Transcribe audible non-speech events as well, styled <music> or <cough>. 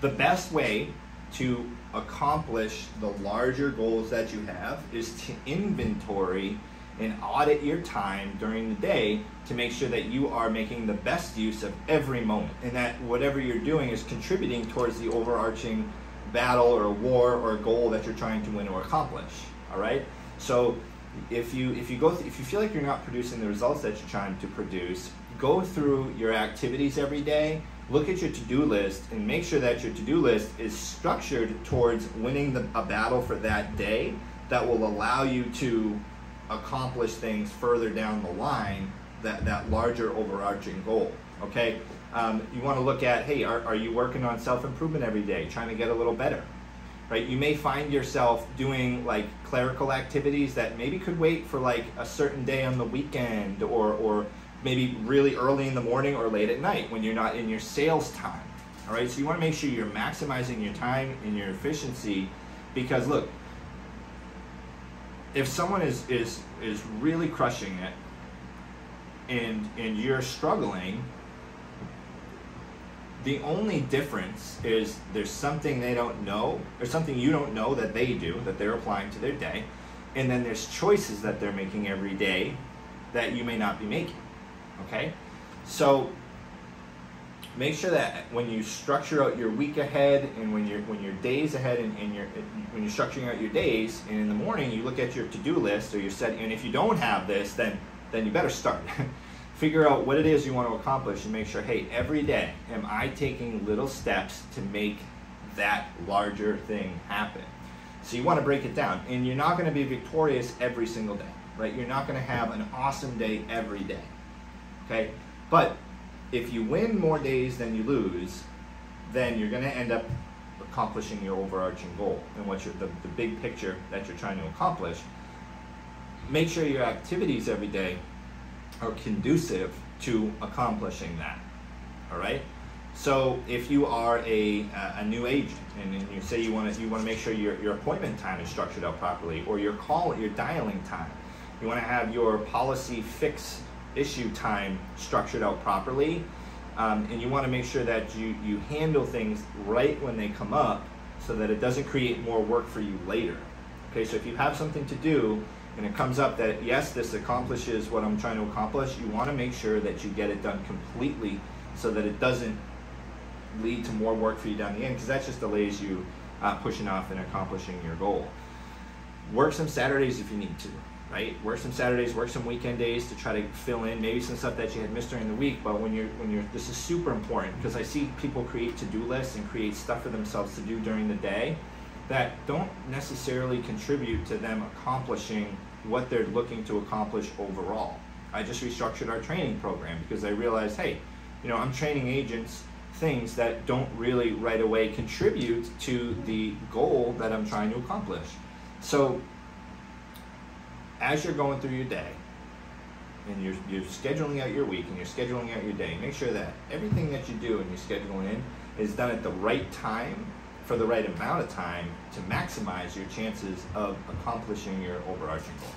the best way to accomplish the larger goals that you have is to inventory and audit your time during the day to make sure that you are making the best use of every moment and that whatever you're doing is contributing towards the overarching battle or war or goal that you're trying to win or accomplish. All right? So if you if you go th- if you feel like you're not producing the results that you're trying to produce go through your activities every day look at your to-do list and make sure that your to-do list is structured towards winning the, a battle for that day that will allow you to accomplish things further down the line that, that larger overarching goal okay? Um, you want to look at hey are, are you working on self-improvement every day trying to get a little better right you may find yourself doing like clerical activities that maybe could wait for like a certain day on the weekend or or maybe really early in the morning or late at night when you're not in your sales time. All right, so you want to make sure you're maximizing your time and your efficiency because look, if someone is is is really crushing it and and you're struggling, the only difference is there's something they don't know or something you don't know that they do that they're applying to their day and then there's choices that they're making every day that you may not be making Okay? So make sure that when you structure out your week ahead and when you're when your days ahead and, and you're when you're structuring out your days and in the morning you look at your to-do list or your set and if you don't have this then then you better start <laughs> figure out what it is you want to accomplish and make sure hey every day am i taking little steps to make that larger thing happen so you want to break it down and you're not going to be victorious every single day right you're not going to have an awesome day every day Okay? But if you win more days than you lose, then you're going to end up accomplishing your overarching goal and what the, the big picture that you're trying to accomplish. Make sure your activities every day are conducive to accomplishing that. All right? So if you are a, a new agent and, and you say you want to you want to make sure your, your appointment time is structured out properly or your call your dialing time, you want to have your policy fix issue time structured out properly. Um, and you want to make sure that you, you handle things right when they come up so that it doesn't create more work for you later. Okay, so if you have something to do and it comes up that yes, this accomplishes what I'm trying to accomplish, you want to make sure that you get it done completely so that it doesn't lead to more work for you down the end because that just delays you uh, pushing off and accomplishing your goal. Work some Saturdays if you need to right? Work some Saturdays, work some weekend days to try to fill in maybe some stuff that you had missed during the week. But when you're when you're this is super important because I see people create to-do lists and create stuff for themselves to do during the day that don't necessarily contribute to them accomplishing what they're looking to accomplish overall. I just restructured our training program because I realized, hey, you know, I'm training agents things that don't really right away contribute to the goal that I'm trying to accomplish. So as you're going through your day and you're, you're scheduling out your week and you're scheduling out your day, make sure that everything that you do and you're scheduling in is done at the right time for the right amount of time to maximize your chances of accomplishing your overarching goal.